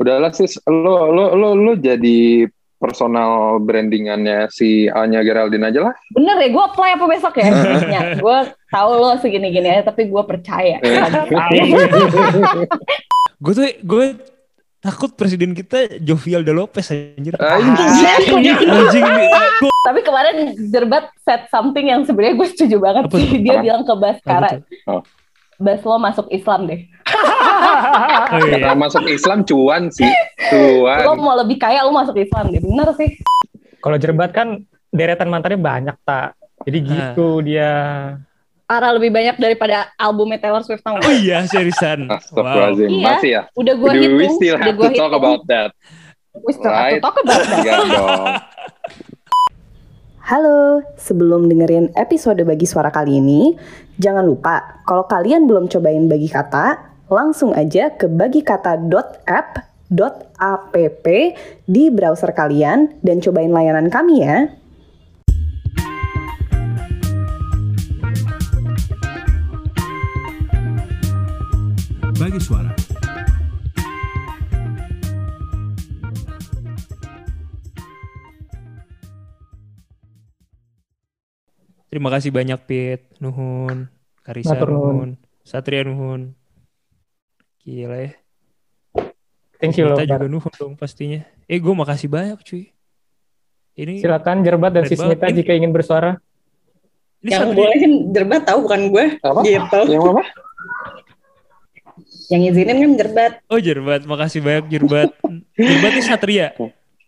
Udahlah sis, lo lo lo lo jadi personal brandingannya si Anya Geraldine aja lah. Bener ya, gue apply apa besok ya? ya gue tahu lo segini-gini aja, tapi gue percaya. gue tuh gue takut presiden kita Jovial de Lopez anjir. Anjing. Tapi kemarin Jerbat set something yang sebenarnya gue setuju banget apa sih. Dia apa? bilang ke Baskara. Oh. Bas lo masuk Islam deh. oh, iya. masuk Islam cuan sih. Cuan. Lo mau lebih kaya lo masuk Islam deh. Bener sih. Kalau Jerbat kan deretan mantannya banyak tak. Jadi gitu nah. dia parah lebih banyak daripada album Taylor Swift tau Oh iya seriusan. Astagfirullahaladzim. Wow. Iya, Masih ya? Udah gue hitung. We still have to talk about that. We still right? have to talk about that. dong. Halo, sebelum dengerin episode Bagi Suara kali ini, jangan lupa kalau kalian belum cobain bagi kata, langsung aja ke bagikata.app.app di browser kalian dan cobain layanan kami ya. Bagi suara. Terima kasih banyak Pit, Nuhun, Karisa Nuhun, Satria Nuhun. Gila ya. Thank you Kita juga Nuhun dong pastinya. Eh gue makasih banyak cuy. Ini Silakan Jerbat dan Sismita jika ingin bersuara. Ini yang bolehin Jerbat tahu bukan gue. Apa? Gitu. Yang apa? Yang izinin kan Jerbat. Oh Jerbat, makasih banyak Jerbat. Jerbat ini Satria.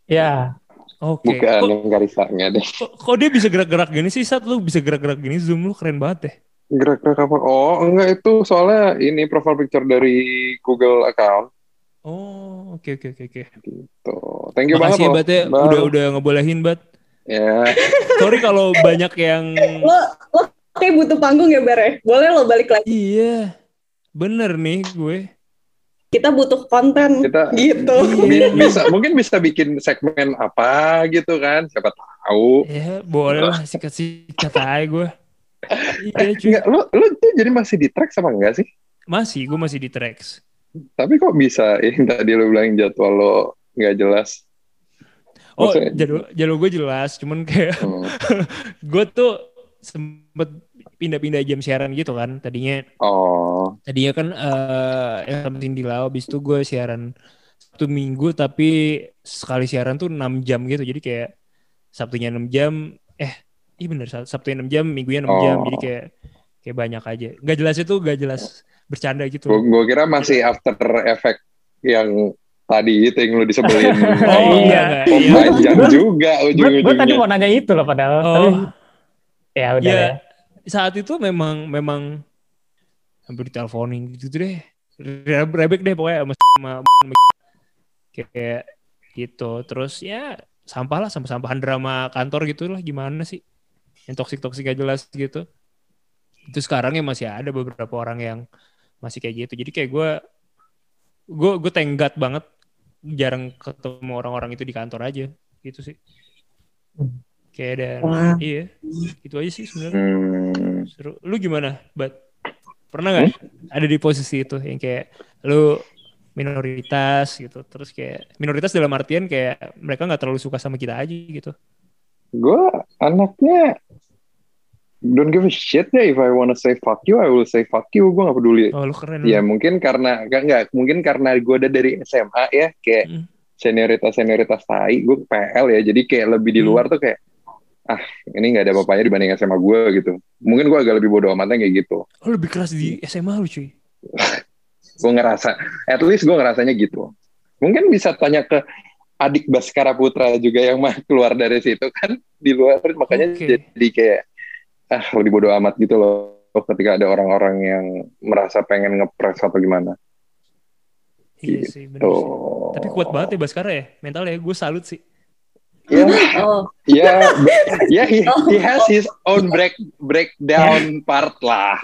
Ya. Oke. Okay. Bukan kok, garisanya deh. Kok, kok dia bisa gerak-gerak gini sih? Saat lu bisa gerak-gerak gini, zoom lu keren banget deh. Gerak-gerak apa? Oh enggak itu soalnya ini profile picture dari Google account. Oh oke okay, oke okay, oke okay, oke. Gitu. Thank you Makasih banget ya, Bat ya. Udah udah ngebolehin Bat. Ya. Sorry kalau banyak yang. lo lo kayak butuh panggung ya Bare. Ya? Boleh lo balik lagi. Iya. Bener nih gue. Kita butuh konten kita, gitu. Bisa mungkin bisa bikin segmen apa gitu kan? Siapa tahu. Ya boleh lah sih kasih kata aja gue. iya. Enggak, lu, lu tuh jadi masih di track sama enggak sih? Masih, gue masih di tracks. Tapi kok bisa yang tadi lo bilang jadwal lo nggak jelas? Oh, jadwal jadwal gue jelas, cuman kayak hmm. gue tuh sempet pindah-pindah jam siaran gitu kan tadinya. Oh. Tadinya kan uh, yang sama Cindy Lau, abis itu gue siaran satu minggu tapi sekali siaran tuh 6 jam gitu. Jadi kayak Sabtunya 6 jam, eh iya bener Sabtunya 6 jam, minggunya 6 oh. jam. Jadi kayak kayak banyak aja. Gak jelas itu gak jelas bercanda gitu. Gue kira masih after effect yang tadi itu yang lu disebelin. oh iya. iya. Panjang juga ujung-ujungnya. Gue tadi mau nanya itu loh padahal. Oh. Tapi, ya udah ya. ya saat itu memang memang hampir diteleponin gitu deh. Rebek deh pokoknya sama, sama kayak gitu. Terus ya sampah lah sampah sampahan drama kantor gitu lah gimana sih? Yang toksik toksik gak jelas gitu. Itu sekarang ya masih ada beberapa orang yang masih kayak gitu. Jadi kayak gue gue gue tenggat banget jarang ketemu orang-orang itu di kantor aja. Gitu sih Kayak ada, Wah. iya, itu aja sih sebenarnya. Hmm. Seru. Lu gimana, Bat? Pernah nggak hmm? ada di posisi itu yang kayak lu minoritas gitu, terus kayak minoritas dalam artian kayak mereka nggak terlalu suka sama kita aja gitu? Gue anaknya don't give a shit ya if I wanna say fuck you I will say fuck you gue gak peduli oh, lu keren ya mungkin karena gak, gak mungkin karena gue udah dari SMA ya kayak hmm. senioritas senioritas tai gue PL ya jadi kayak lebih di hmm. luar hmm. tuh kayak ah ini nggak ada bapaknya dibanding SMA gue gitu mungkin gue agak lebih bodoh amatnya kayak gitu oh lebih keras di SMA lu cuy gue ngerasa at least gue ngerasanya gitu mungkin bisa tanya ke adik Baskara Putra juga yang mah keluar dari situ kan di luar makanya okay. jadi kayak ah lebih bodoh amat gitu loh ketika ada orang-orang yang merasa pengen ngepres atau gimana iya gitu. sih bener sih. tapi kuat banget ya Baskara ya mental ya gue salut sih Ya, oh. ya, ya, he, he has his own break breakdown part lah.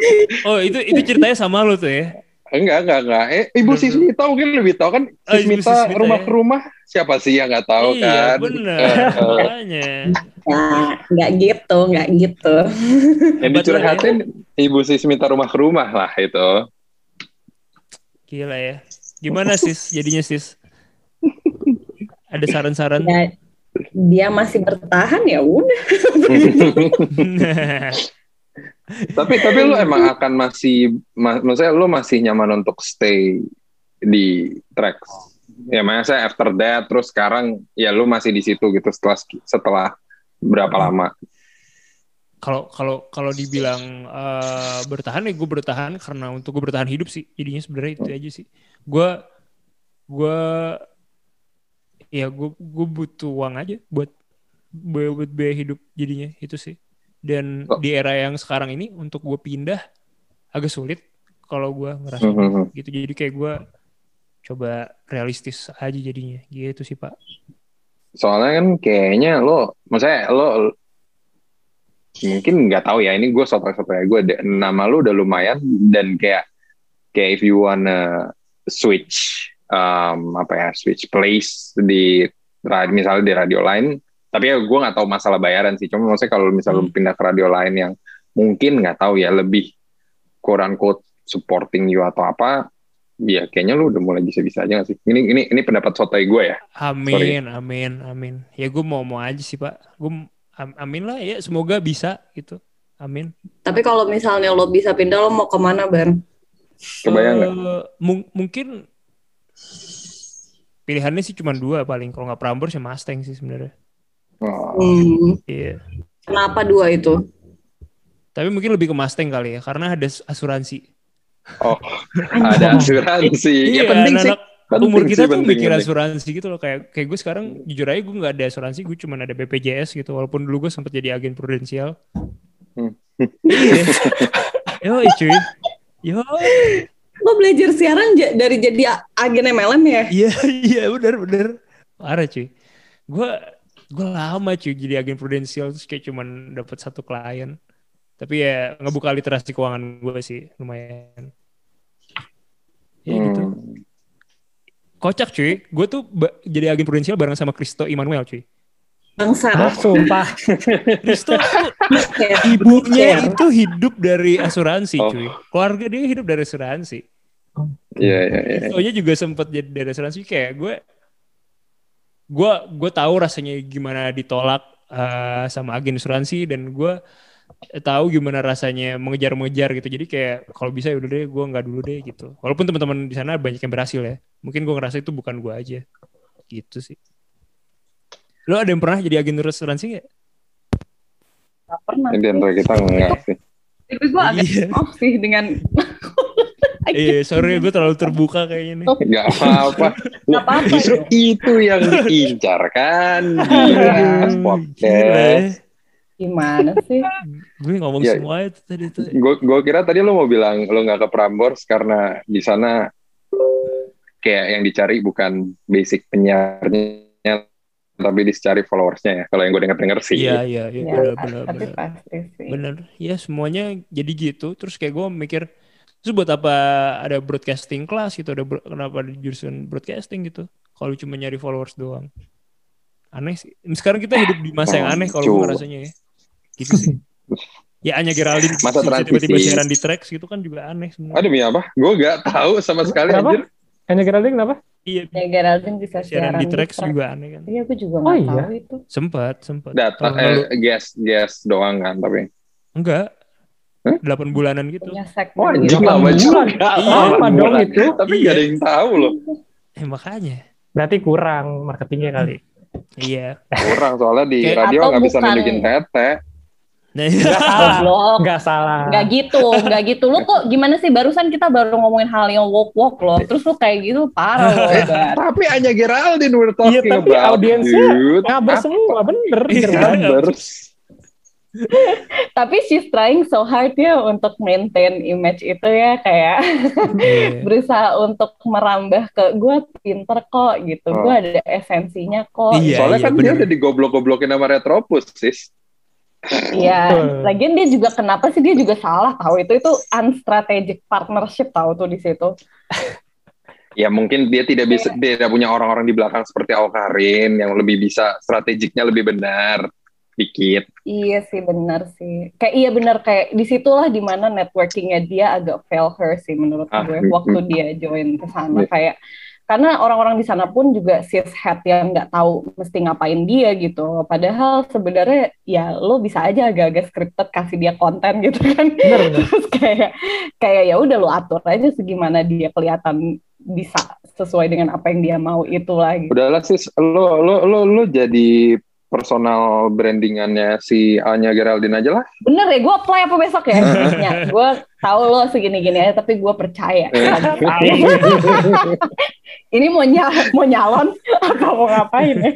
Oh, itu itu ceritanya sama lo tuh ya? Enggak, enggak, enggak. Eh, Ibu Sismita mungkin lebih tahu kan oh, Sismita oh, rumah ya? ke rumah siapa sih yang nggak tahu iya, kan? Iya, benar. Makanya. Nah, nggak gitu, nggak gitu. Yang dicurhatin ya? Ibu Sismita rumah ke rumah lah itu. Gila ya. Gimana sis jadinya sis? ada saran-saran? Ya, dia masih bertahan ya udah. tapi tapi lu emang akan masih maksudnya lu masih nyaman untuk stay di track ya makanya saya after that terus sekarang ya lu masih di situ gitu setelah setelah berapa hmm. lama kalau kalau kalau dibilang uh, bertahan ya gue bertahan karena untuk gue bertahan hidup sih jadinya sebenarnya itu aja sih gue gue ya gue gue butuh uang aja buat buat biaya hidup jadinya itu sih dan oh. di era yang sekarang ini untuk gue pindah agak sulit kalau gue ngerasa mm -hmm. gitu jadi kayak gue coba realistis aja jadinya gitu sih pak soalnya kan kayaknya lo maksudnya lo mungkin nggak tahu ya ini gue soal ya gue nama lo udah lumayan dan kayak kayak if you wanna switch um, apa ya switch place di misalnya di radio lain. Tapi ya gue nggak tahu masalah bayaran sih. Cuma maksudnya kalau misalnya hmm. pindah ke radio lain yang mungkin nggak tahu ya lebih quote unquote supporting you atau apa ya kayaknya lu udah mulai bisa-bisa aja gak sih? Ini ini ini pendapat sotoy gue ya. Amin Sorry. amin amin ya gue mau mau aja sih pak. Gue am, amin lah ya semoga bisa gitu. Amin. Tapi kalau misalnya lo bisa pindah lo mau ke mana ban kebayang nggak? Uh, mung mungkin pilihannya sih cuma dua paling kalau nggak Prambors ya Mustang sih sebenarnya Oh. Hmm. Iya. Kenapa dua itu? Tapi mungkin lebih ke Mustang kali ya, karena ada asuransi. Oh, ada asuransi. ya penting anak, sih. Penting umur kita sih, tuh mikir asuransi gitu loh kayak kayak gue sekarang jujur aja gue nggak ada asuransi gue cuma ada BPJS gitu walaupun dulu gue sempat jadi agen prudensial hmm. iya yo cuy yo lo belajar siaran dari jadi agen MLM ya? Iya iya benar benar parah cuy. Gue gue lama cuy jadi agen prudensial terus kayak cuman dapat satu klien. Tapi ya ngebuka literasi keuangan gue sih lumayan. Ya hmm. gitu. Kocak cuy. Gue tuh jadi agen prudensial bareng sama Kristo Immanuel cuy. Bangsa oh, sumpah. Kristo ibunya itu hidup dari asuransi oh. cuy. Keluarga dia hidup dari asuransi Iya, iya, iya. Soalnya juga sempat jadi dari asuransi kayak gue gue gue tahu rasanya gimana ditolak uh, sama agen asuransi dan gue tahu gimana rasanya mengejar-mengejar gitu jadi kayak kalau bisa ya udah deh gue nggak dulu deh gitu walaupun teman-teman di sana banyak yang berhasil ya mungkin gue ngerasa itu bukan gue aja gitu sih lo ada yang pernah jadi agen asuransi nggak Gak pernah. Ini antara kita enggak sih. Tapi gue agak iya. off sih dengan Iya, sorry gue terlalu terbuka kayaknya nih. Gak apa-apa. Justru itu yang diincar kan di podcast. Gimana sih? gue ngomong ya, semua itu tadi tuh. Gue gue kira tadi lo mau bilang lo nggak ke Prambors karena di sana kayak yang dicari bukan basic penyiarnya tapi dicari followersnya ya. Kalau yang gue denger denger sih. Iya iya iya. Ya, benar benar benar. benar. Ya semuanya jadi gitu. Terus kayak gue mikir Terus buat apa ada broadcasting class gitu? Ada bro, kenapa ada jurusan broadcasting gitu? Kalau cuma nyari followers doang. Aneh sih. Sekarang kita hidup di masa yang aneh kalau gue rasanya ya. Gitu sih. Ya hanya Geraldine masa tiba-tiba siaran di tracks gitu kan juga aneh sebenarnya. Ada demi apa? Gue gak tahu sama sekali kenapa? anjir. Hanya Geraldine kenapa? Iya. Ya Geraldine bisa siaran, siaran di tracks juga aneh kan. Iya, gue juga gak oh, iya? tahu itu. Sempat, sempat. Data, eh, guest, guest doang kan tapi. Enggak, Delapan bulanan gitu. Oh, anjing lama juga. Iya, apa dong itu? Tapi iya. gak ada yang tahu loh. Eh, makanya. Berarti kurang marketingnya kali. iya. Kurang soalnya di Kayak radio nggak bisa nunjukin tete. Nah, iya. Gak salah. Gak salah. Gak gitu, gak gitu. Lu kok gimana sih? Barusan kita baru ngomongin hal yang walk walk loh. Terus lu kayak gitu parah loh. tapi hanya Geraldine we're talking iya, tapi about. audiensnya ngabar semua, bener. Iya, Tapi she's trying so hard ya untuk maintain image itu ya kayak yeah. berusaha untuk merambah ke gue pinter kok gitu, oh. gue ada esensinya kok. Iya, Soalnya iya, kan bener. dia udah digoblok-goblokin sama Retropus, sis. Iya, lagian dia juga kenapa sih dia juga salah tahu itu itu unstrategic partnership tahu tuh di situ. ya mungkin dia tidak bisa yeah. dia tidak punya orang-orang di belakang seperti Karin yang lebih bisa strategiknya lebih benar dikit. Iya sih benar sih. Kayak iya benar kayak di situlah di mana networkingnya dia agak fail her sih menurut ah, gue waktu dia join ke sana yeah. kayak karena orang-orang di sana pun juga cishet yang nggak tahu mesti ngapain dia gitu. Padahal sebenarnya ya lo bisa aja agak-agak scripted kasih dia konten gitu kan. Bener, bener. Terus kayak kayak ya udah lo atur aja segimana dia kelihatan bisa sesuai dengan apa yang dia mau itulah gitu. Udahlah sis, lo lo lo lo jadi personal brandingannya si Anya Geraldine aja lah. Bener ya, gue apply apa besok ya? gue tahu lo segini-gini aja, tapi gue percaya. Ini mau nyal mau nyalon apa mau ngapain ya?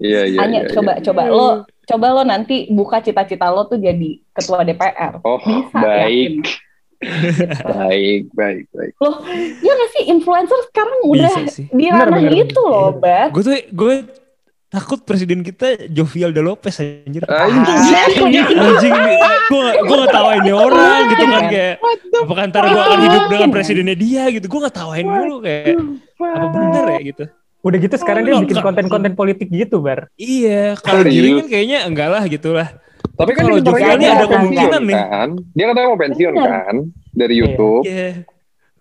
Iya iya. Anya, iya, coba iya. coba lo coba lo nanti buka cita-cita lo tuh jadi ketua DPR. Oh Bisa, baik. yakin. baik baik baik. Loh, ya nggak sih influencer sekarang udah di ranah itu loh, Bat. Gue tuh gue takut presiden kita Jovial De Lopez anjir. Anjing. Anjing nih, gue gue gak tawain nih orang gitu kan kayak apakah ntar gue akan hidup dengan presidennya dia gitu. Gue gak tawain dulu kayak apa bener ya gitu. Udah gitu sekarang dia bikin konten-konten politik gitu, Bar. Iya, kalau diri kan kayaknya enggak lah gitu lah. Tapi kan Kalau dia Jovial ini ada kemungkinan nih. kan. Dia katanya mau pensiun Bener. kan dari Iya. YouTube. Iya.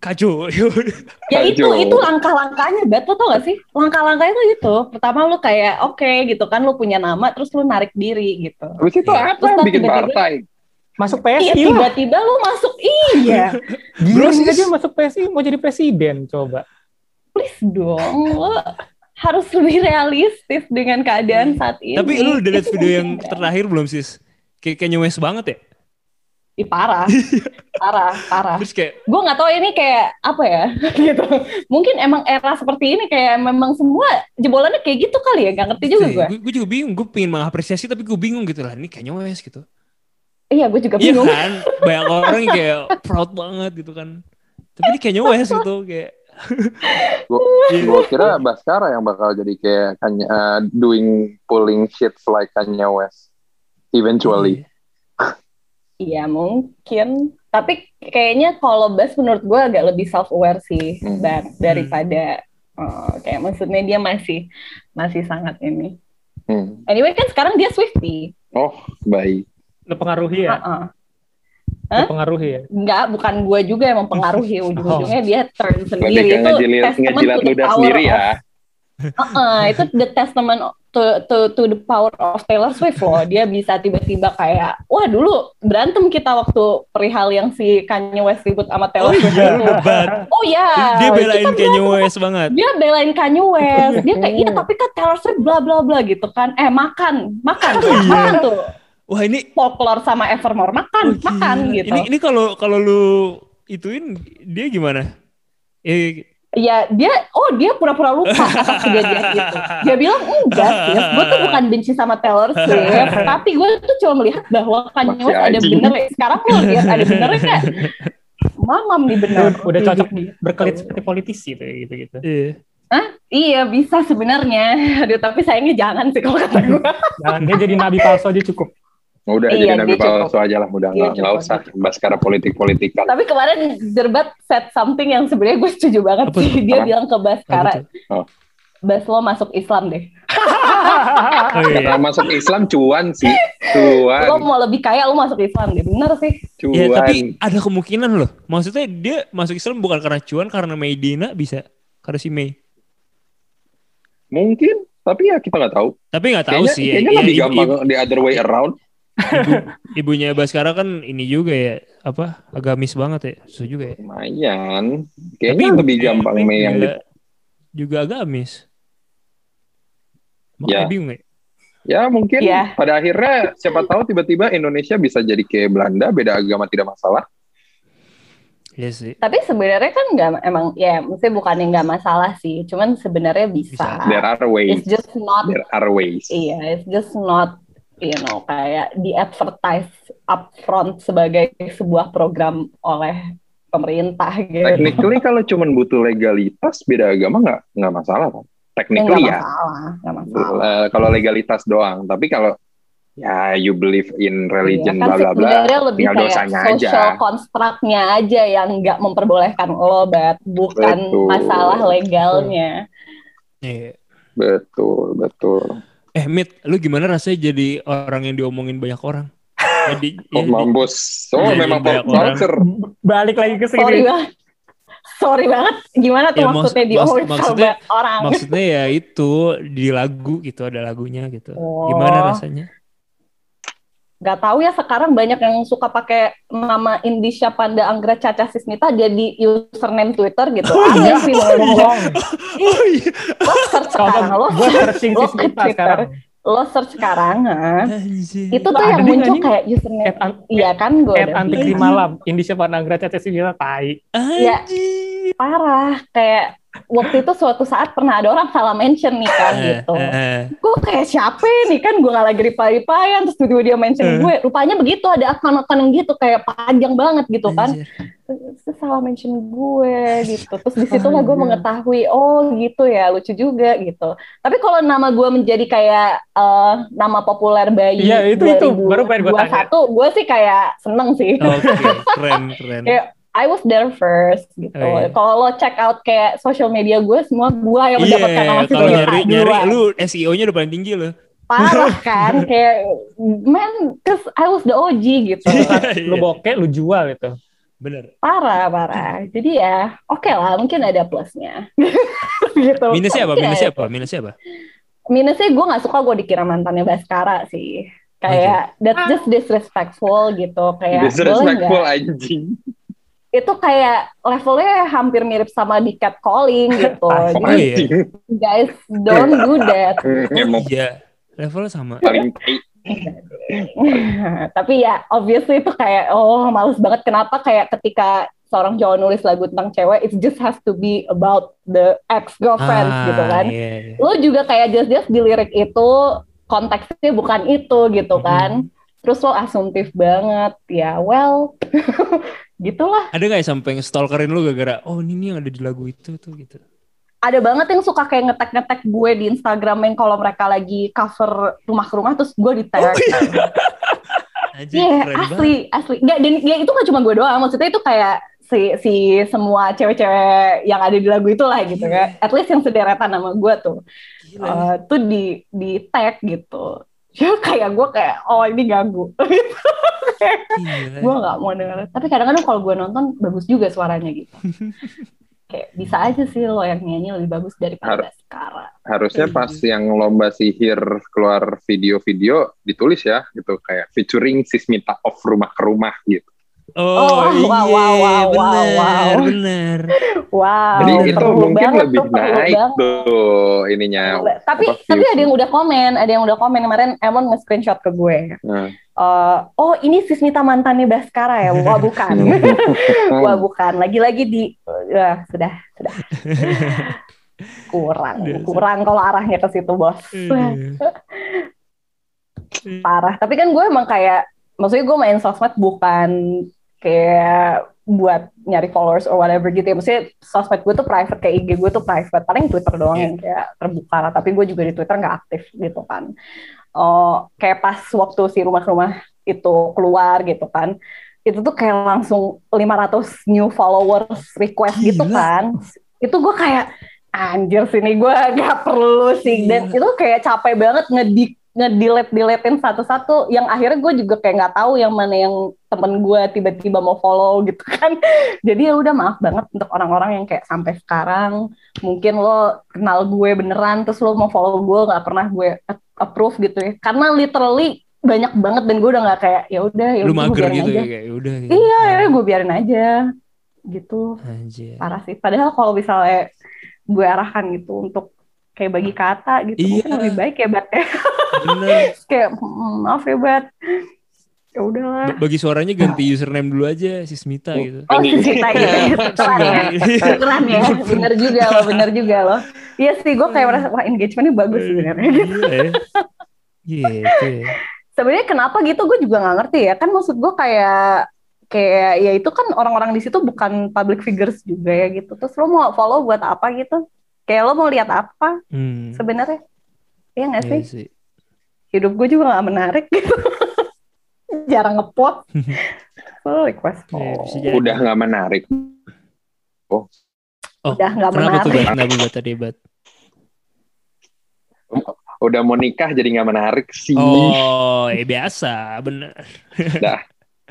Kacau. Ya itu itu langkah-langkahnya, Bet. Lo tau gak sih? Langkah-langkahnya tuh itu. Pertama lo kayak oke gitu kan, lo punya nama, terus lo narik diri gitu. Habis itu Iya. apa Terus yang bikin partai? Masuk Iya, PSI lah. tiba-tiba lo masuk, iya. Giring aja masuk PSI mau jadi presiden, coba. Please dong, lo harus lebih realistis dengan keadaan saat ini. Tapi lu udah liat Itu video yang terakhir belum sis? Kayak kayak West banget ya. Ih, parah, parah, parah. Terus kayak gue nggak tahu ini kayak apa ya gitu mungkin emang era seperti ini kayak memang semua jebolannya kayak gitu kali ya nggak ngerti juga gue gue, gue juga bingung. Gue pengen mengapresiasi tapi gue bingung gitu lah. Ini kayaknya West gitu. iya gue juga Iya bingung kan? Banyak orang kayak proud banget gitu kan. Tapi ini kayaknya West gitu kayak. Iya. Gue kira Baskara yang bakal jadi kayak uh, doing pulling shit like Kanye West. Eventually. Iya mungkin tapi kayaknya kalau Bas menurut gue agak lebih self aware sih Hmm. Bas, daripada eh, kayak maksudnya dia masih masih sangat ini Hmm. anyway kan sekarang dia Swifty Oh baik. Lo pengaruhi ya? Heeh. Lo pengaruhi ya? Enggak, bukan gue juga yang mempengaruhi ujung-ujungnya dia turn sendiri ke itu ngejilat, testament ngejilat to the ludah sendiri of Heeh, itu the testament to, to to the power of Taylor Swift loh. Dia bisa tiba-tiba kayak, wah dulu berantem kita waktu perihal yang si Kanye West ribut sama Taylor Oh Swift iya. Oh iya, Dia belain kita kayaknya berantem. West banget. Dia belain Kanye West. Dia kayak, iya tapi kan Taylor Swift bla bla bla gitu kan. Eh makan, makan, Oh, iya. makan tuh. Wah ini Folklore sama Evermore makan, oh, makan gitu. Ini ini kalau kalau lu ituin dia gimana? Eh Ya dia, oh dia pura-pura lupa atas kejadian itu. Dia bilang enggak sih, gue tuh bukan benci sama Taylor Swift, tapi gue tuh cuma melihat bahwa Kanye West ada bener. Sekarang lo lihat ada benernya nggak? Mamam nih bener. Udah cocok Gitu. berkelit seperti politisi tuh gitu-gitu. iya. Hah? Iya bisa sebenarnya. Aduh tapi sayangnya jangan sih kalau kata gue. Jangan dia jadi nabi palsu aja cukup. Udah Iya, jadi nabi cukup. palsu aja lah. Udah Dia nggak cukup, usah dia Baskara politik-politikan. tapi kemarin Derbat said something yang sebenarnya gue setuju banget Apa sih. Dia Apa? bilang ke Baskara, Oh. Bas lo masuk Islam deh. Oh iya. Nah, masuk Islam cuan sih. Lo Cuan. mau lebih kaya lo masuk Islam deh. Bener sih. Cuan. Ya tapi ada kemungkinan loh. Maksudnya dia masuk Islam bukan karena cuan, karena Medina bisa. Karena si Mei. Mungkin. Tapi ya kita nggak tahu. Tapi nggak tahu Kayaknya, sih. ya. kayaknya Ya, lebih ibu- gampang ibu- the other way around. Ibu- ibunya Baskara kan ini juga ya. Apa? Agamis banget ya. Susah juga ya. Lumayan. Kayaknya Tapi lebih gampang Mei yang di juga, juga agamis. Makanya Iya. bingung ya. Ya mungkin Iya. pada akhirnya siapa tahu tiba-tiba Indonesia bisa jadi kayak Belanda beda agama tidak masalah. Iya sih. Tapi sebenarnya kan nggak emang ya, maksudnya bukan yang nggak masalah sih. Cuman sebenarnya bisa. Bisa. There are ways. It's just not. There are ways. Iya, it's just not. You know, kayak di advertise upfront sebagai sebuah program oleh pemerintah gitu. Technically kalau cuma butuh legalitas beda agama nggak nggak masalah kan? Ya, Technically nggak ya. masalah, nggak masalah. Eh, kalau legalitas doang. Tapi kalau ya you believe in religion Iya, kan bla bla bla, lebih tinggal kayak dosanya social aja. construct-nya aja yang nggak memperbolehkan lo, Bat. bukan Betul. masalah legalnya. Iya. Betul betul. Eh, Mit, lu gimana rasanya jadi orang yang diomongin banyak orang? Jadi, Oh ya, di- mampus. Oh Jadi memang pop banyak orang. culture. Balik lagi ke Sorry sini. banget. sorry banget. Gimana tuh Ya, maks- maksudnya maks- diomongin maksudnya- sama orang? Maksudnya ya itu di lagu gitu ada lagunya gitu. Oh. Gimana rasanya? Gak tahu ya sekarang banyak yang suka pakai nama Indisha Panda Anggra Caca Sismita jadi username Twitter gitu. Oh, Aneh iya. sih Oh, menurut gue. Oh iya. Lo search sekarang, lo gue searching lo ke Twitter. sekarang. lo search sekarang, itu tuh yang muncul kayak username. Iya kan gue at udah anti bilang. krim malam. Indonesia Panagra Caca Sivila tai. Iya. Parah kayak waktu itu suatu saat pernah ada orang salah mention nih kan Eh, gitu. eh, Gue kayak siapa nih kan gue gak lagi reply-replyan terus tiba-tiba dia mention Eh. gue. Rupanya begitu ada akun-akun yang gitu kayak panjang banget gitu kan. Terus salah mention gue gitu. Terus di situ lah gue mengetahui oh gitu ya lucu juga gitu. Tapi kalau nama gue menjadi kayak eh, nama populer bayi Iya, itu- itu. Baru pengen gue tanya. satu gue sih kayak seneng sih. Oke, keren keren. Kayak I was there first gitu. Oh, iya. Kalau lo check out kayak social media gue, semua gue yang mendapatkan nama Iya, kalau Sismita nyari nyari lu SEO-nya udah paling tinggi loh. Parah kan, kayak man, cause I was the OG gitu. Lu bokeh, lu jual itu. Bener. Parah, parah. Jadi ya, oke lah, mungkin ada plusnya. gitu. Minusnya apa? Minusnya apa? Minusnya apa? Minusnya gue gak suka gue dikira mantannya Baskara sih. Kayak that's just disrespectful gitu. Kayak boleh Disrespectful nggak? anjing. Itu kayak levelnya hampir mirip sama di catcalling gitu. Oh, Jadi Oh iya. guys, don't do that. Emang Iya. Levelnya sama. paling. Tapi ya, obviously itu kayak, oh males banget. Kenapa kayak ketika seorang cowok nulis lagu tentang cewek, it just has to be about the ex-girlfriend Ah, gitu kan. Iya, iya. Lu juga kayak just-just di lirik itu, konteksnya bukan itu gitu kan. Terus lo asumtif banget. Ya, well, gitulah. Ada gak ya sampai stalkerin lu gara-gara oh ini nih yang ada di lagu itu tuh gitu. Ada banget yang suka kayak ngetek-ngetek gue di Instagram yang kalau mereka lagi cover rumah ke rumah, terus gue di tag. Anjir, Iya, keren banget. asli, asli. Nggak, dan ya itu gak cuma gue doang. Maksudnya itu kayak si si semua cewek-cewek yang ada di lagu itu lah gitu Iya. ya. At least yang sederetan nama gue tuh, Gila. eh, tuh di di tag gitu. Ya kayak gue kayak oh ini ganggu. Gila. gue nggak mau denger. Tapi kadang-kadang kalau gue nonton bagus juga suaranya gitu. kayak bisa aja sih lo yang nyanyi lebih bagus daripada sekarang. Harusnya Iya. pas yang lomba sihir keluar video-video ditulis ya gitu kayak featuring Sismita of rumah ke rumah gitu. Oh, Oh, iya, wow, wow, wow, wow, bener, wow. bener. Wow. Jadi Oh, itu mungkin banget lebih tuh, naik banget. tuh ininya. Tapi apa, tapi views. ada yang udah komen, ada yang udah komen kemarin Emon nge-screenshot ke gue. Nah. Eh, oh ini Sismita mantannya Baskara ya? Wah bukan, wah bukan. Lagi-lagi di, ya sudah sudah kurang, kurang kalau arahnya ke situ bos. Parah. Tapi kan gue emang kayak, maksudnya gue main sosmed bukan kayak buat nyari followers or whatever gitu ya. Maksudnya sosmed gue tuh private, kayak IG gue tuh private. Paling Twitter doang Iya. yang kayak terbuka lah. Tapi gue juga di Twitter nggak aktif gitu kan. Oh, kayak pas waktu si rumah-rumah itu keluar gitu kan. Itu tuh kayak langsung 500 new followers request gitu Gila. kan. Itu gue kayak, anjir sini gue gak perlu sih. Dan itu kayak capek banget ngedik ngedelete deletein satu-satu yang akhirnya gue juga kayak nggak tahu yang mana yang temen gue tiba-tiba mau follow gitu kan. Jadi ya udah maaf banget untuk orang-orang yang kayak sampai sekarang. Mungkin lo kenal gue beneran terus lo mau follow gue nggak pernah gue approve gitu ya. Karena literally banyak banget dan gue udah nggak kayak ya udah ya udah gue biarin gitu aja. ya kayak udah. Gitu. iya ya gue biarin aja. Gitu. Anjir. parah sih. Padahal kalau misalnya gue arahkan gitu untuk kayak bagi kata gitu Iya. mungkin lebih baik ya bat ya Bener. kayak "Hmm, maaf ya bat. Ya udahlah. Ba- Bagi suaranya ganti username dulu aja si Smita gitu. oh si Sita gitu keren ya. Keren ya. Bener juga loh bener juga loh. Iya sih gue kayak merasa wah engagementnya bagus sebenarnya. Gitu Iya ya. Gitu ya. sebenarnya kenapa gitu gue juga nggak ngerti ya. Kan maksud gue kayak kayak ya itu kan orang-orang di situ bukan public figures juga ya gitu. Terus lo mau follow buat apa gitu? Kayak lo mau lihat apa Hmm. sebenarnya? Iya nggak Iya sih? sih. Hidup gue juga nggak menarik gitu jarang ngepost lo request Iya, jadi. Udah nggak menarik. Oh, udah nggak kenapa tuh menarik bat? Kenapa bat tadi bat? Udah mau nikah jadi nggak menarik sih. Oh, ya biasa, bener. Dah.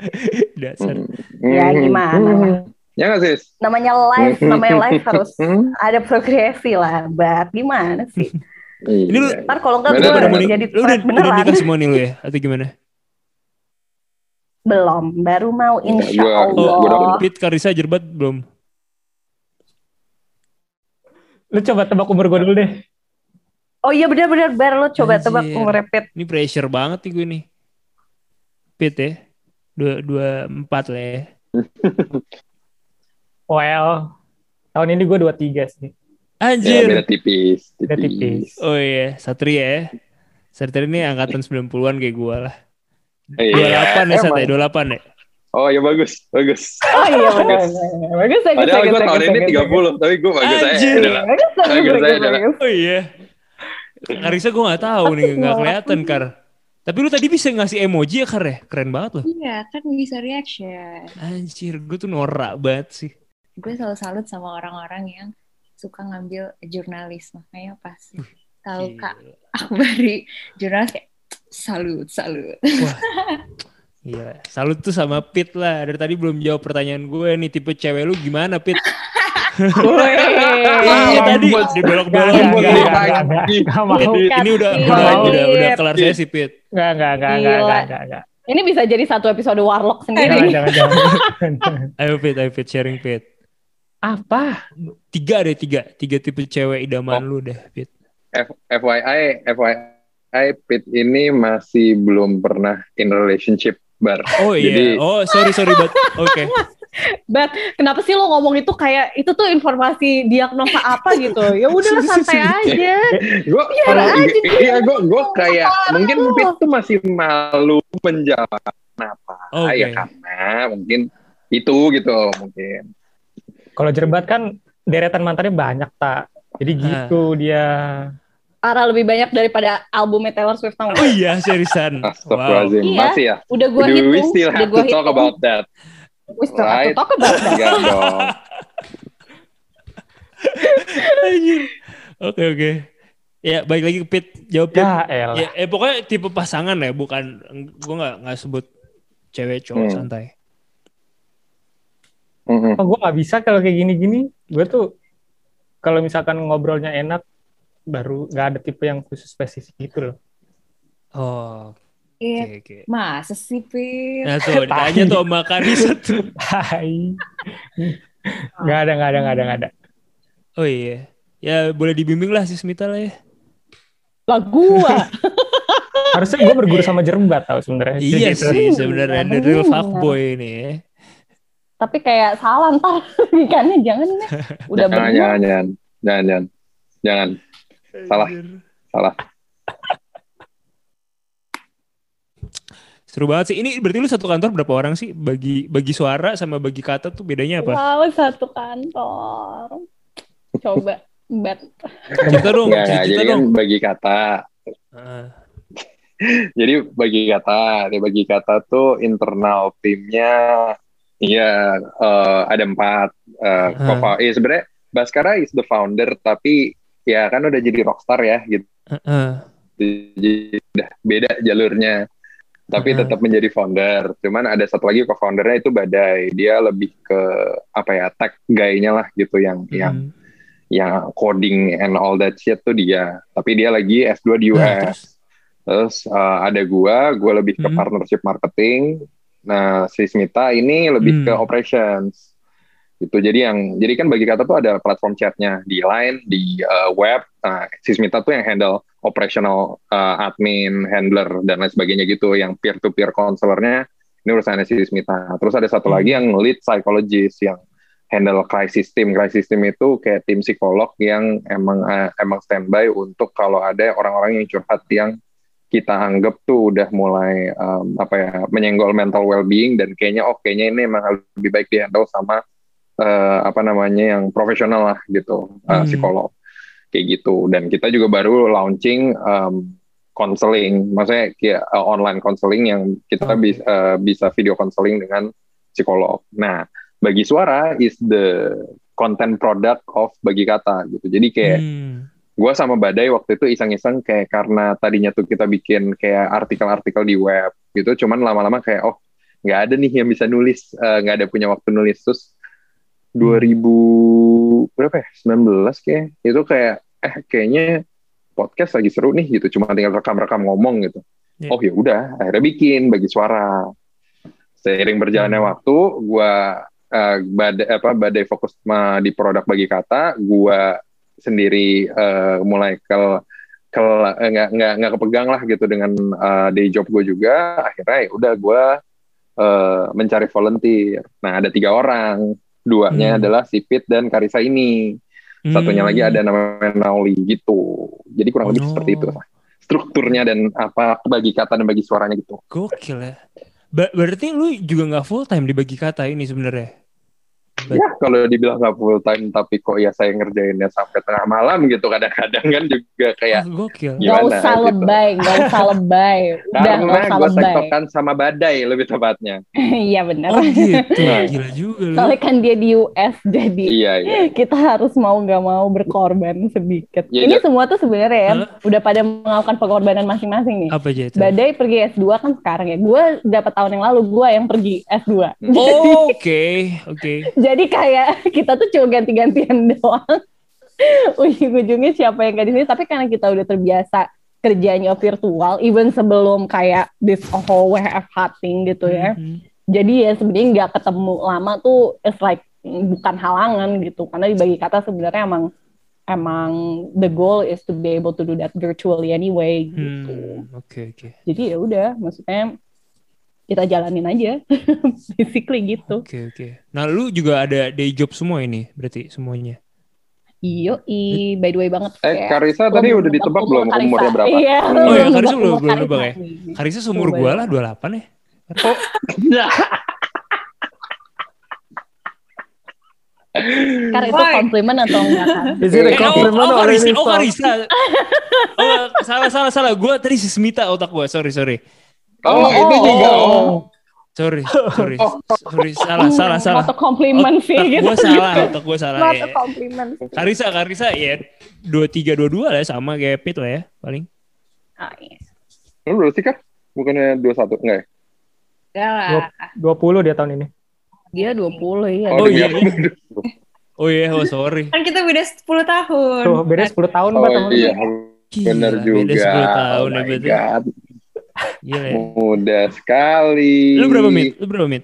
Dasar. Hmm. ya Hmm. gimana lah Ya nggak sih? Namanya live, namanya live harus Hmm? ada progresi lah, Bat. Gimana sih? Ini lu- Iya. Ntar kalau nggak Bener, gue bener, Udah jadi lu udah, udah nikah semua nih lu ya? Atau gimana? Belum, baru mau insya Gua- Allah. gua udah- Pit Karisa Jerbat belum? Lu coba tebak umur gue dulu deh. Oh iya benar-benar, Bar. Lo coba Anjir. tebak umur Pit. Ini pressure banget nih gue nih. Pit ya? Dua, dua empat lah ya. Well, tahun ini gue 23 sih. Ya, Anjir. beda tipis. Udah tipis. Oh iya, Satria ya. Satria ini angkatan 90-an kayak gue lah. Iya, 28 ya Sat ya? emang. 28 ya? Oh ya bagus, bagus. Oh iya benar. Bagus, bagus, Padahal bagus, gue tahun bagus, ini bagus, 30, tapi gue bagus aja. Anjir. Udah lah. Bagus, bagus, Bagus bagus, bagus, bagus. Oh iya. Karisa gue gak tahu nih, gak kelihatan Kar. Tapi lu tadi bisa ngasih emoji ya Kar ya? Keren banget loh. Iya, kan bisa reaction. Anjir, gue tuh norak banget sih. Gue selalu salut sama orang-orang yang suka ngambil jurnalis. Makanya pas tahu Kak. Akbari jurnalis kayak salut, salut. Iya, salut tuh sama Pit lah. Dari tadi belum jawab pertanyaan gue nih, tipe cewek lu gimana Pit? Iya tadi dibelok-belok. Gak mau. Pit, ini udah udah, udah udah kelar saya sih Pit. Gak, gak, gak, gak, Gila. gak, gak, gak. Ini bisa jadi satu episode Warlock sendiri. Ayo Pit, ayo Pit, sharing Pit. Apa? Tiga deh, tiga. Tiga tipe cewek idaman Oh. lu deh, Pit. F- FYI, FYI, Pit ini masih belum pernah in relationship bar. Oh iya. Jadi- oh sorry sorry but oke. Bat, kenapa sih lo ngomong itu kayak itu tuh informasi diagnosa apa gitu? Ya udah santai aja. Gue iya gue gue kayak mungkin Pit tuh masih malu menjawab kenapa Oke. ya karena mungkin itu gitu mungkin. Kalau Jerbat kan deretan mantannya banyak, tak. Jadi gitu dia. Arah lebih banyak daripada albumnya Taylor Swift tau Oh iya seriusan. Wow. Iya. masih ya. Udah gue Do we hitung, still udah have gue to talk hitung. about that? We still have to talk about that. Anjir. Oke oke. Ya baik lagi ke Pit jawab Pit. Ya. Ya, eh pokoknya tipe pasangan ya bukan gue nggak nggak sebut cewek cowok Hmm. santai. Mhm. Oh, gue gak bisa kalau kayak gini-gini. Gue tuh kalau misalkan ngobrolnya enak, baru gak ada tipe yang khusus spesifik gitu loh. Oh oke Iya, oke. masa sih? Nah tuh ditanya tuh sama Karisa tuh. Hai. gak ada, gak ada, gak ada, gak ada. Oh iya. Ya boleh dibimbing lah si Smita lah ya. Lah gua. Harusnya gue berguru sama Jerbat tau sebenarnya. Iya Gitu. sih sebenarnya the real fuckboy ini ya. Tapi kayak salah ntar ikannya jangan deh. Udah Jangan, jangan, jangan, jangan, jangan, jangan. Salah. Salah. Seru banget sih. Ini berarti lu satu kantor berapa orang sih? Bagi bagi suara sama bagi kata tuh bedanya apa? Wow, satu kantor. Coba, Bet. Cerita dong, enggak. cerita Jadi kan dong. bagi kata. Ah, Jadi bagi kata, di bagi kata tuh internal timnya, iya eh, ada empat. Uh, Ah. Iya sebenarnya Baskara is the founder, tapi ya kan udah jadi rockstar ya gitu. ah. Jadi udah beda jalurnya. Tapi Ah. tetap menjadi founder. Cuman ada satu lagi co-foundernya itu Badai. Dia lebih ke apa ya tech guy-nya lah gitu yang yang Hmm. yang coding and all that shit tuh dia. Tapi dia lagi S2 di US. Nah, terus? Terus uh, ada gua, gua lebih ke Hmm. partnership marketing. Nah, si Smita ini lebih Hmm. ke operations. Itu jadi yang jadi kan bagi kata tuh ada platform chatnya di Line, di uh, web. Nah, si Smita tuh yang handle operational uh, admin, handler dan lain sebagainya gitu. Yang peer to peer counselornya ini urusannya si Smita. Terus ada satu Hmm. lagi yang lead psychologist yang handle crisis team. Crisis team itu kayak tim psikolog yang emang uh, emang standby untuk kalau ada orang-orang yang curhat yang kita anggap tuh udah mulai um, apa ya menyenggol mental well-being dan kayaknya oh kayaknya ini emang lebih baik dihandle sama uh, apa namanya yang profesional lah gitu uh, Hmm. psikolog kayak gitu dan kita juga baru launching um, counseling maksudnya kayak uh, online counseling yang kita bisa uh, bisa video counseling dengan psikolog. Nah, bagi suara is the content product of bagi kata gitu. Jadi kayak Hmm. Gue sama Badai waktu itu iseng-iseng kayak karena tadinya tuh kita bikin kayak artikel-artikel di web gitu, cuman lama-lama kayak oh nggak ada nih yang bisa nulis, eh, nggak ada punya waktu nulis. Terus 2000 berapa ya? 19 kayak itu kayak eh kayaknya podcast lagi seru nih gitu cuma tinggal rekam-rekam ngomong gitu. Iya. oh ya udah akhirnya bikin bagi suara. Seiring berjalannya Hmm. waktu gua eh, badai apa badai fokus di produk bagi kata gua sendiri eh, mulai ke ke eh, nggak nggak nggak kepegang lah gitu dengan eh, day job gue juga akhirnya ya udah gua eh, mencari volunteer nah ada tiga orang duanya Hmm. adalah Sipit dan Karisa ini satunya Hmm. lagi ada namanya Nauli gitu jadi kurang lebih Oh. seperti itu strukturnya dan apa bagi kata dan bagi suaranya gitu Gokil ya. Ba- berarti lu juga nggak full time di bagi kata ini sebenarnya. Ya kalau dibilang nggak full time tapi kok ya saya ngerjainnya sampai tengah malam gitu kadang-kadang kan juga kayak Oh, gokil. Gimana Gak usah gitu? lebay, gak usah lebay. Udah karena gak usah gue lebay. tektokan sama badai lebih tepatnya Iya benar. Oh gitu. Nah. Gila juga lu. Soalnya kan dia di US jadi iya iya kita harus mau nggak mau berkorban sedikit. Iya, Ini iya. semua tuh sebenarnya ya Hah? udah pada melakukan pengorbanan masing-masing nih. Apa aja itu? Badai pergi S2 kan sekarang ya. Gue dapat tahun yang lalu gue yang pergi S2. Oh, Oke, oke. Jadi kayak kita tuh cuma ganti-gantian doang. Ujung-ujungnya siapa yang gak di sini. Tapi karena kita udah terbiasa kerjanya virtual, even sebelum kayak this whole WFH thing gitu ya. Mhm. Jadi ya sebenarnya nggak ketemu lama tuh it's like mm, bukan halangan gitu. Karena dibagi kata sebenarnya emang emang the goal is to be able to do that virtually anyway gitu. Hmm, Oke, oke. Jadi ya udah, maksudnya kita jalanin aja, basically gitu. Oke, oke. Nah, lu juga ada day job semua ini, berarti semuanya. Iyo, i, by the way banget. eh Karisa tadi udah ditebak umur belum Karisa. umurnya berapa Iya, Oh iya, belum Karisa belum- umur belum Karisa nebak ya? Karisa seumur ya. lah, 28 ya. Kar itu komplimen atau enggak kan? Is it a Eh, oh, compliment oh, Karisa, oh insult? Karisa. Oh, salah, salah, salah. Gua tadi si Smita otak gua. Sorry, sorry. Oh, itu juga oh Sorry, sorry, sorry. Salah, salah, salah. Foto komplimen sih gitu. gua salah, otak gua salah. Foto ya. komplimen sih. Karisa, Karisa ya dua tiga dua dua lah ya, sama kayak Pit lah ya paling. Ah, iya. lu berarti kan bukannya 21 enggak ya Enggak lah. 20 dia tahun ini. Dia 20 ya. Oh, demi iya? Oh iya, oh sorry. Kan kita beda 10 tahun. Tuh, beda 10 tahun Mbak oh sama iya Gila, bener beda juga 10 tahun oh ya my berarti. God. Gila mudah sekali Lu berapa mit? Lu berapa mit?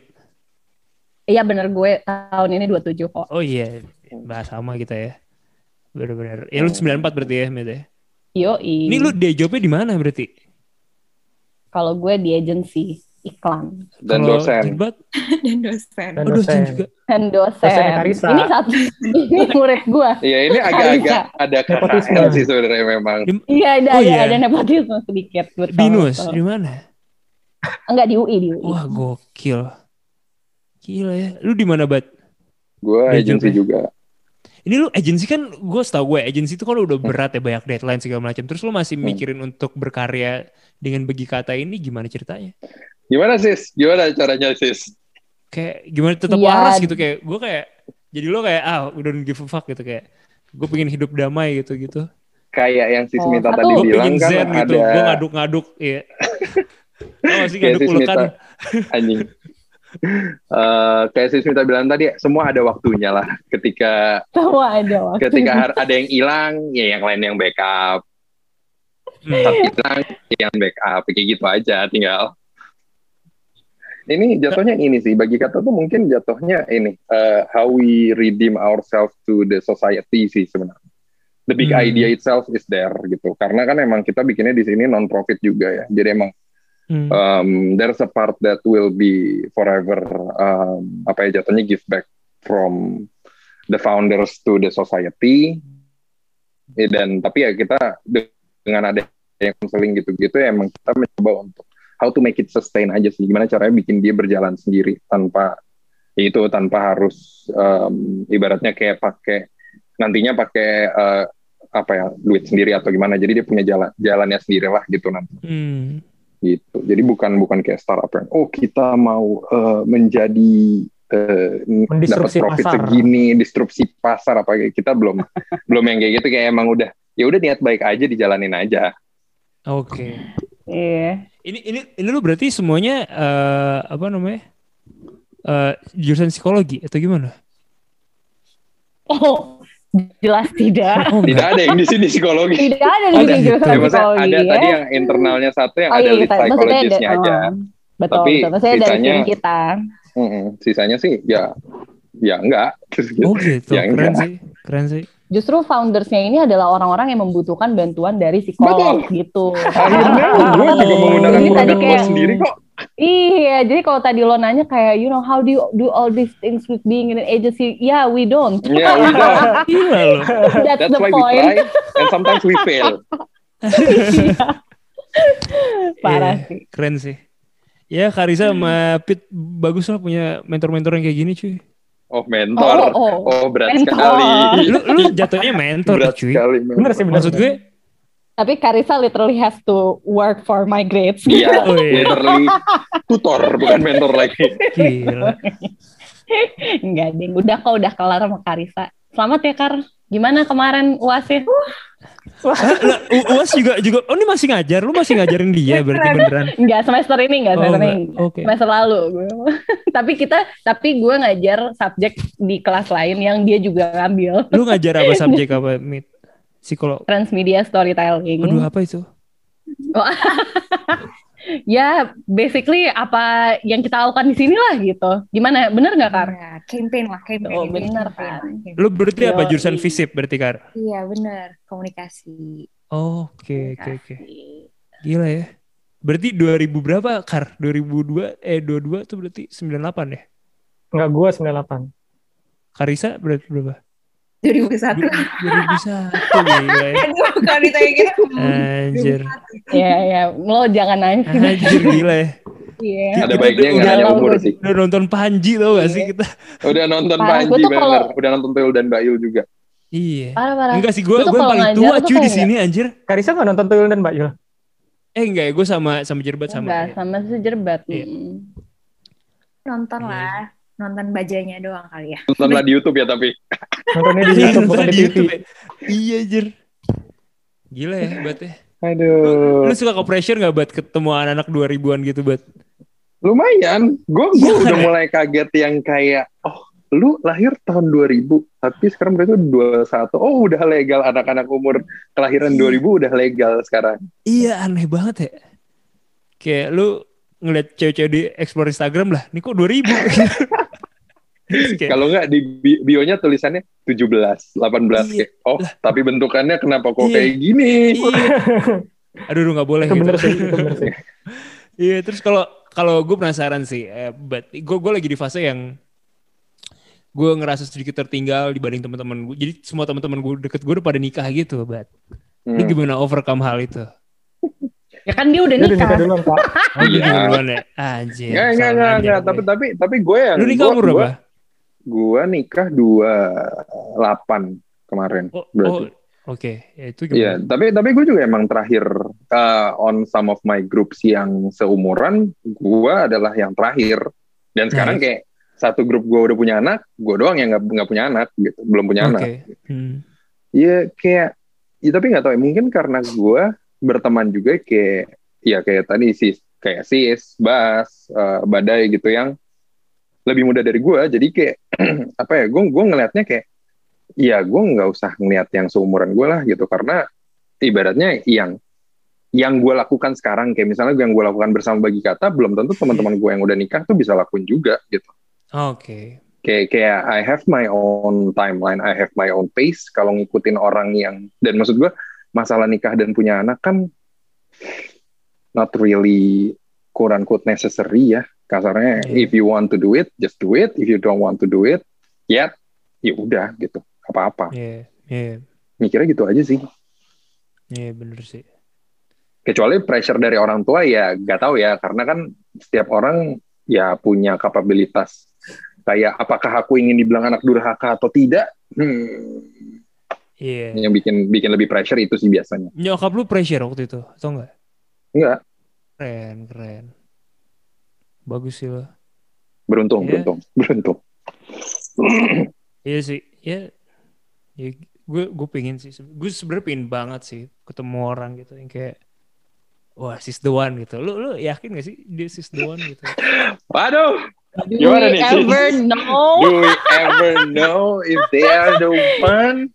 Iya bener gue tahun ini 27 kok. Oh iya, bahas sama kita ya. Bener-bener. Ya lu 94 berarti ya, mit ya. Yo, Ini lu day jobnya di mana berarti? kalau gue di agency iklan dan Kalau dosen Dan dosen. Dan dosen dosen. juga. dan dosen. Karisa. Ini satu ini murid gue. Iya ini agak-agak ada Nepotisme. Sih sebenarnya memang. Iya ada Oh, ada iya. ada nepotisme sedikit. Betul, Binus, di mana? Enggak di UI di UI. Wah, gokil. Gila ya. Lu di mana, Bat? Gue Dia agensi juga. Ini lu agensi kan, gue setahu gue agensi itu kan udah berat ya banyak deadline segala macam. Terus lu masih mikirin untuk berkarya dengan bagi kata ini gimana ceritanya? Gimana sis? Gimana caranya sis? Kayak gimana tetap Iya. waras gitu kayak gue kayak jadi lo kayak ah udah don't give a fuck gitu kayak gue pengen hidup damai gitu gitu. Kayak yang sis Oh, tadi Gue bilang kan zen gitu. ada Gue ngaduk-ngaduk ya. Tau gak sih kayak ngaduk? Mita anjing. Eh, kayak sis Mita bilang tadi semua ada waktunya lah. Ketika Semua ada waktu. ketika ada yang hilang, ya yang lain yang backup. Hmm. Tapi hilang, yang backup. Kayak gitu aja tinggal. Ini jatuhnya ini sih bagi kata tuh mungkin jatuhnya ini eh, how we redeem ourselves to the society sih sebenarnya. The big Hmm. idea itself is there gitu. Karena kan emang kita bikinnya di sini non profit juga ya. Jadi emang Hmm. um, there's a part that will be forever um, apa ya jatuhnya give back from the founders to the society Eh, dan tapi ya kita de- dengan ada yang counseling gitu-gitu ya emang kita mencoba untuk how to make it sustain aja sih gimana caranya bikin dia berjalan sendiri tanpa itu tanpa harus um, ibaratnya kayak pakai nantinya pakai eh, apa ya duit sendiri atau gimana jadi dia punya jalan jalannya sendiri lah gitu nanti Hmm. gitu. Jadi bukan bukan kayak startup yang oh kita mau eh, menjadi n- dapat profit pasar. segini, disrupsi pasar apa kita belum belum yang kayak gitu kayak emang udah ya udah niat baik aja dijalanin aja. Oke. Iya. Ini ini ini lu berarti semuanya eh, apa namanya? Eh, jurusan psikologi atau gimana? Oh, jelas tidak. Oh, Tidak ada yang di sini psikologi. Tidak ada di sini gitu. jurusan Ya, maksudnya psikologi. ada ya. tadi yang internalnya satu yang Oh ada iya, lead psychologist-nya aja. oh, betul, Tapi betul. Maksudnya dari sisanya- tim kita. Mm-mm. Sisanya sih ya ya enggak. Oh gitu, Ya, keren enggak. sih, keren sih. Justru foundersnya ini adalah orang-orang yang membutuhkan bantuan dari psikolog gitu. Akhirnya gue juga menggunakan tadi produk kayak- sendiri kok. Iya, jadi kalau tadi lo nanya kayak, you know, how do you do all these things with being in an agency? Yeah, we don't. Ya, we don't. That's, That's the why we point. try and sometimes we fail. Parah Iya, sih. Keren sih. Ya Karisa sama Pit bagus lah punya mentor-mentor yang kayak gini cuy. Oh mentor. Oh, oh. Oh, berat Mentor. sekali. Lu, lu jatuhnya mentor berat cuy. sekali. Bener sih, bener. Maksud gue, Tapi Karisa literally has to work for my grades. Iya, Oh, iya. literally tutor bukan mentor lagi. gila. Enggak, ding. Udah kok, udah kelar sama Karisa. Selamat ya, Kar. Gimana kemarin UASnya? Ah, lah, U- UAS juga juga oh ini masih ngajar, lu masih ngajarin dia berarti beneran. Enggak, semester ini enggak, Oh, semester enggak. ini. Oke. Semester lalu. gue. tapi kita, tapi gue ngajar subjek di kelas lain yang dia juga ngambil. Lu ngajar apa subjek apa Mit? Psikolog. Transmedia storytelling. Aduh apa itu? Ya, basically apa yang kita lakukan di sini lah gitu. Gimana? Bener nggak, Kar? Ya, campaign lah, campaign. Oh, bener, campaign kan. campaign. Lu berarti apa Yoi. jurusan FISIP berarti Kar? Iya, bener. Komunikasi. Oh, Oke oke oke. Gila ya. Berarti 2000 berapa Kar? 2002 eh 22 tuh berarti 98 ya? Enggak, gua 98. Karisa berarti berapa? 2001. 2001 gila ya. Kalau ditanya gitu. Anjir. Ya, ya. Lo jangan nangis. Anjir gila ya. Iya. Ada baiknya nggak udah umur sih. Udah nonton Panji tau gak sih kita? Udah nonton Panji bener. Udah nonton Tuyul dan Mbak Yul juga. Iya. Parah, parah. Enggak sih, gue gue paling tua cuy di sini anjir. Karisa nggak nonton Tuyul dan Mbak Yul? Eh enggak ya, gue sama sama Jerbat sama. Enggak, sama sejerbat. Iya. Nonton Iya. lah. Nonton bajanya doang kali ya. Nontonlah di YouTube ya tapi. Nontonnya di Iya, YouTube bukan nonton di TV. YouTube ya. Iya anjir. Gila ya, Bat ya. Aduh. Lu suka ke pressure gak, Bat? Ketemu anak-anak 2000-an gitu, Bat? Lumayan. Gue Iya, udah mulai kaget yang kayak, oh lu lahir tahun 2000, tapi sekarang berarti udah 21. Oh udah legal anak-anak umur kelahiran Iya. 2000 udah legal sekarang. Iya, aneh banget ya. Kayak lu ngeliat cewek-cewek di explore Instagram lah, ini kok 2000? Kalau nggak di bi- bionya tulisannya 17, 18 Iya. kayak, oh tapi bentukannya kenapa kok Iya. kayak gini? iya. Aduh, lu gak boleh Itu gitu. bener sih, itu bener sih. Iya, terus kalau kalau gue penasaran sih, eh, but gue gue lagi di fase yang gue ngerasa sedikit tertinggal dibanding teman-teman gue. Jadi semua teman-teman gue deket gue udah pada nikah gitu, bat. Ini Hmm. gimana overcome hal itu? Ya kan dia udah Dia udah nikah. nikah duluan, Pak. Oh, Iya. duluan ya? Anjir. Nggak, nggak, salah nggak, aja nggak. gue. Tapi, tapi, tapi gue yang... Lu nikah gua- umur berapa? Gue nikah 28 kemarin. Oh, berarti. oh, oke. Ya, itu Iya, gimana? tapi tapi gue juga emang terakhir uh, on some of my groups yang seumuran, gue adalah yang terakhir. Dan sekarang Nice. kayak satu grup gue udah punya anak, gue doang yang nggak punya anak gitu, belum punya Oke. anak. Hmm. Iya kayak, ya tapi nggak tahu ya, mungkin karena gue berteman juga kayak, ya kayak tadi sis, kayak sis, bas, uh, badai gitu yang lebih muda dari gue, jadi kayak apa ya, gue gue ngelihatnya kayak, ya gue nggak usah ngeliat yang seumuran gue lah gitu, karena ibaratnya yang yang gue lakukan sekarang kayak misalnya yang gue lakukan bersama bagi kata belum tentu teman-teman gue yang udah nikah tuh bisa lakuin juga gitu Oke. kayak kayak I have my own timeline, I have my own pace. Kalau ngikutin orang yang dan maksud gue masalah nikah dan punya anak kan not really quote unquote necessary ya. Kasarnya Iya. if you want to do it, just do it. If you don't want to do it, ya ya udah gitu. Apa-apa. Iya, iya, Mikirnya gitu aja sih. iya bener sih. Kecuali pressure dari orang tua ya gak tahu ya karena kan setiap orang ya punya kapabilitas kayak apakah aku ingin dibilang anak durhaka atau tidak hmm, Iya. yang bikin bikin lebih pressure itu sih biasanya Nyokap lu pressure waktu itu, atau enggak? enggak Keren, keren. Bagus sih lo. beruntung Iya. beruntung beruntung Iya sih, ya, ya gue gue pengen sih, gue sebenarnya pengen banget sih ketemu orang gitu yang kayak, wah sis the one gitu. Lu lu yakin gak sih dia sis the one gitu? waduh Do Gimana we nih, ever know? Do we ever know if they are the one?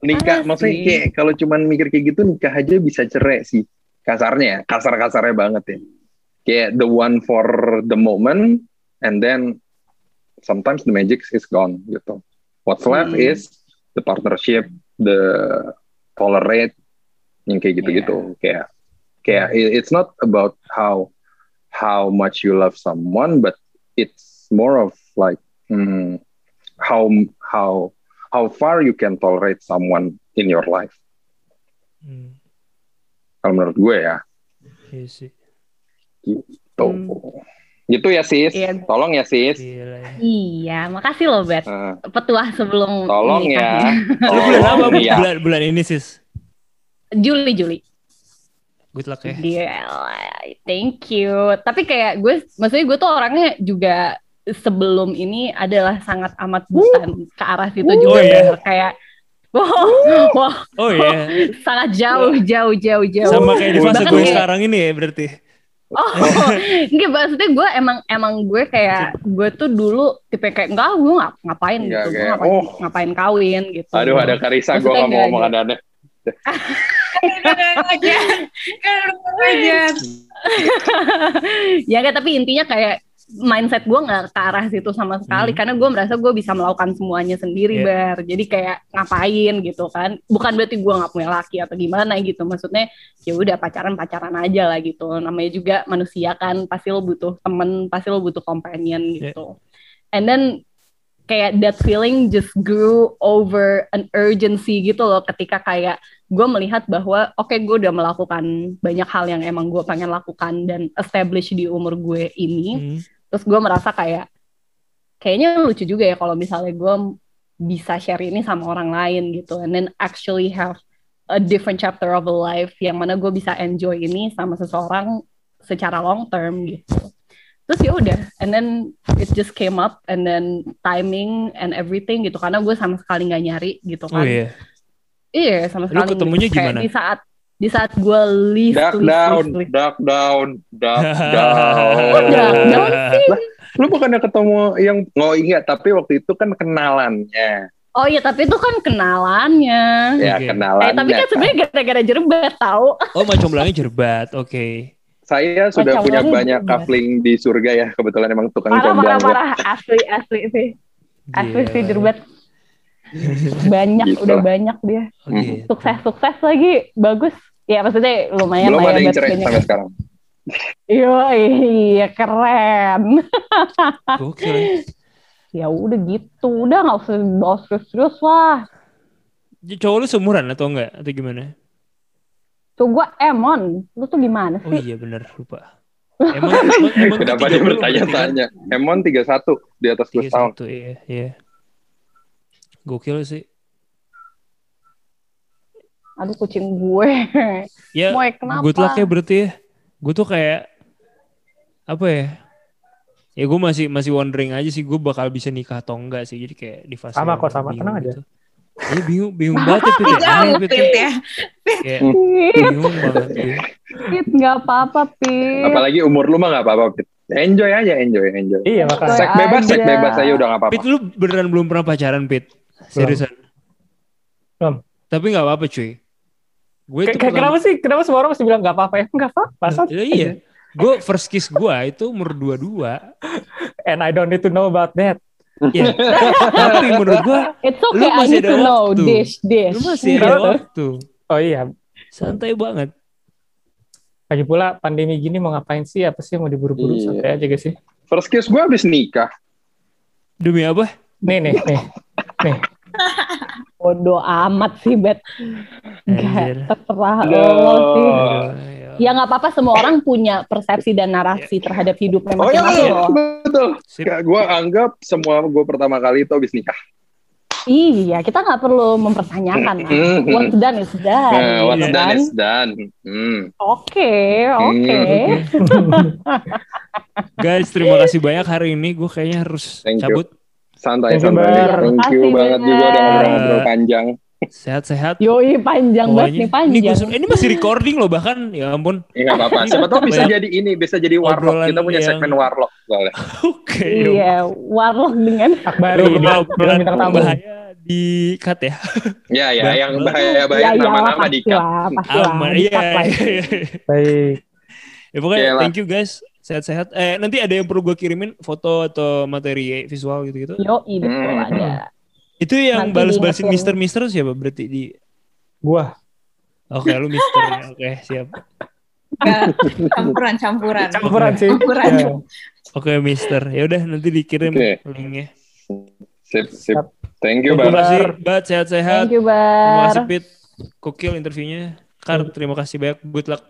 Nikah, maksudnya kayak kalau cuman mikir kayak gitu nikah aja bisa cerai sih. Kasarnya ya, kasar-kasarnya banget ya. Kayak the one for the moment and then sometimes the magic is gone gitu. What's left Hmm. is the partnership, the tolerate, yang kayak gitu-gitu. Kayak kayak it- it's not about how how much you love someone, but it's more of like hmm, how how how far you can tolerate someone in your life. Hmm, Kalau menurut gue ya, iya sih. Tuh. Hmm. Gitu ya sis, Iya. tolong ya sis. Gila ya. Iya, makasih loh Bet. Eh, Petuah sebelum tolong ya. Lu bulan apa? Iya. Bulan, bulan ini sis. Juli Juli. Good luck ya. Gila, thank you. Tapi kayak gue, maksudnya gue tuh orangnya juga sebelum ini adalah sangat amat bukan ke arah situ Oh, juga iya. Ber. kayak wah, wah Oh iya. sangat jauh jauh jauh jauh. Sama kayak di fase gue sekarang ini ya berarti. Oh, enggak maksudnya gue emang emang gue kayak gue tuh dulu tipe kayak enggak gue ngap, ngapain Enggak, gitu, gue ngapain, oh. ngapain kawin gitu. Aduh ada Karisa, gue Maksudnya gak mau nggak ngomong ada. Kan aja. ya enggak tapi intinya kayak mindset gue nggak ke arah situ sama sekali Hmm. karena gue merasa gue bisa melakukan semuanya sendiri Iya. bar jadi kayak ngapain gitu kan bukan berarti gue nggak punya laki atau gimana gitu maksudnya ya udah pacaran pacaran aja lah gitu namanya juga manusia kan pasti lo butuh temen pasti lo butuh companion Iya. gitu and then kayak that feeling just grew over an urgency gitu loh ketika kayak gue melihat bahwa oke gue udah melakukan banyak hal yang emang gue pengen lakukan dan establish di umur gue ini Hmm. Terus gue merasa kayak kayaknya lucu juga ya kalau misalnya gue bisa share ini sama orang lain gitu. And then actually have a different chapter of a life yang mana gue bisa enjoy ini sama seseorang secara long term gitu. Terus ya udah and then it just came up and then timing and everything gitu. Karena gue sama sekali nggak nyari gitu Oh kan. iya. iya sama Lu sekali. nggak- ketemunya gimana? di saat di saat gue least Duck least, down, duck down, duck Kok down. duck down sih? Lah, lu bukannya ketemu yang oh iya tapi waktu itu kan kenalannya. Oh iya, tapi itu kan kenalannya. Ya Oke. kenalannya. Eh, tapi kan sebenarnya gara-gara jerbat tahu. Oh macomblangnya jerbat. Oke. saya sudah Macam punya banyak juga. coupling di surga ya kebetulan emang tukang Parah, parah, parah. Asli, asli sih. Asli Gila. sih jerbat. Banyak, Gitu udah lah. banyak dia. Oh, gitu. Sukses-sukses lagi, bagus. Ya maksudnya lumayan Belum lah ada ya. yang cerai sampai sekarang. Iya, iya keren. Gokil ya. Ya udah gitu, udah nggak usah bahas serius-serius lah. Cowok lu seumuran atau enggak? Atau gimana? Tuh gua Emon, lu tuh gimana Oh sih? iya bener. Lupa. Emang, emang, emang Kenapa dia bertanya-tanya? Emon 31 di atas gue berarti kan? Tiga setahun. satu, iya. iya. Gokil sih. Aduh kucing gue. Ya, Moe kenapa? good luck ya berarti ya. Gue tuh kayak apa ya? Ya gue masih masih wondering aja sih gue bakal bisa nikah atau enggak sih. Jadi kayak di fase Sama kok, sama. Tenang aja. gitu. Iya bingung bingung banget ya Pit. ya. Jauh, Aneh, Pit, Pit, ya. Kayak Pit, bingung banget. Pit, nggak apa-apa, Pit. Apalagi umur lu mah gak apa-apa. Pit. Enjoy aja, enjoy, enjoy. Iya makanya. Sek bebas, sek aja. bebas aja udah gak apa-apa. Pit lu beneran belum pernah pacaran Pit? Seriusan? Belum. Tapi nggak apa-apa cuy. Gue pertama- kenapa sih? Kenapa semua orang masih bilang nggak apa-apa ya? Nggak apa-apa. Ya, iya. Gue first kiss gue itu umur 22. And I don't need to know about that. Iya. Tapi menurut gue It's Lu okay, I masih need ada to know waktu. this, this. lu masih ada waktu. Oh iya. Santai banget. Lagi pula pandemi gini mau ngapain sih? Apa sih mau diburu-buru? Iya. Santai aja gak sih? First kiss gue habis nikah. Demi apa? Nih nih nih. nih. Bodoh amat sih, Bet. Gak terserah lo sih. Ya. Ya nggak apa-apa, semua orang punya persepsi dan narasi terhadap hidupnya Oh iya, masing-masing betul. Ya, gue anggap semua gue pertama kali itu habis nikah. Iya, kita nggak perlu mempertanyakan lah. What's done is done. Nah, what's gitu done kan? is done. Oke, oke. Guys, terima kasih banyak hari ini. Gue kayaknya harus Thank cabut. You, santai. Bar. Thank you banget juga udah ngobrol-ngobrol panjang. Sehat-sehat. Yoi panjang banget nih panjang. Ini, masih recording loh bahkan. Ya ampun. Ya nggak apa-apa. Siapa tahu bisa jadi ini, bisa jadi warlock. Kita punya yang- segmen warlock soalnya. Oke. Iya, warlock dengan bilang bilang bintang tamu. bahaya di cut ya. Ya ya, yang bah- bahaya-bahaya ya, ya, nama-nama di cut. Aman. Iya. iya. Baik. ya pokoknya thank you guys. Sehat-sehat. Eh nanti ada yang perlu gue kirimin foto atau materi visual gitu-gitu. Yoi, betul Hmm. ada. Itu yang balas-balasin. Mister-Mister siapa berarti di Gua. Oke, lu Mister ya. Oke, siap. Enggak, campuran, campuran. Campuran sih. Campuran. Ya. Oke, Mister. Ya udah nanti dikirim Oke. linknya. Sip, sip. Thank Terima you, Bang. kasih, Bat. Sehat-sehat. Thank you, Terima Bar. kasih, Pit. Kokil interviewnya. Kar, terima kasih banyak. Good luck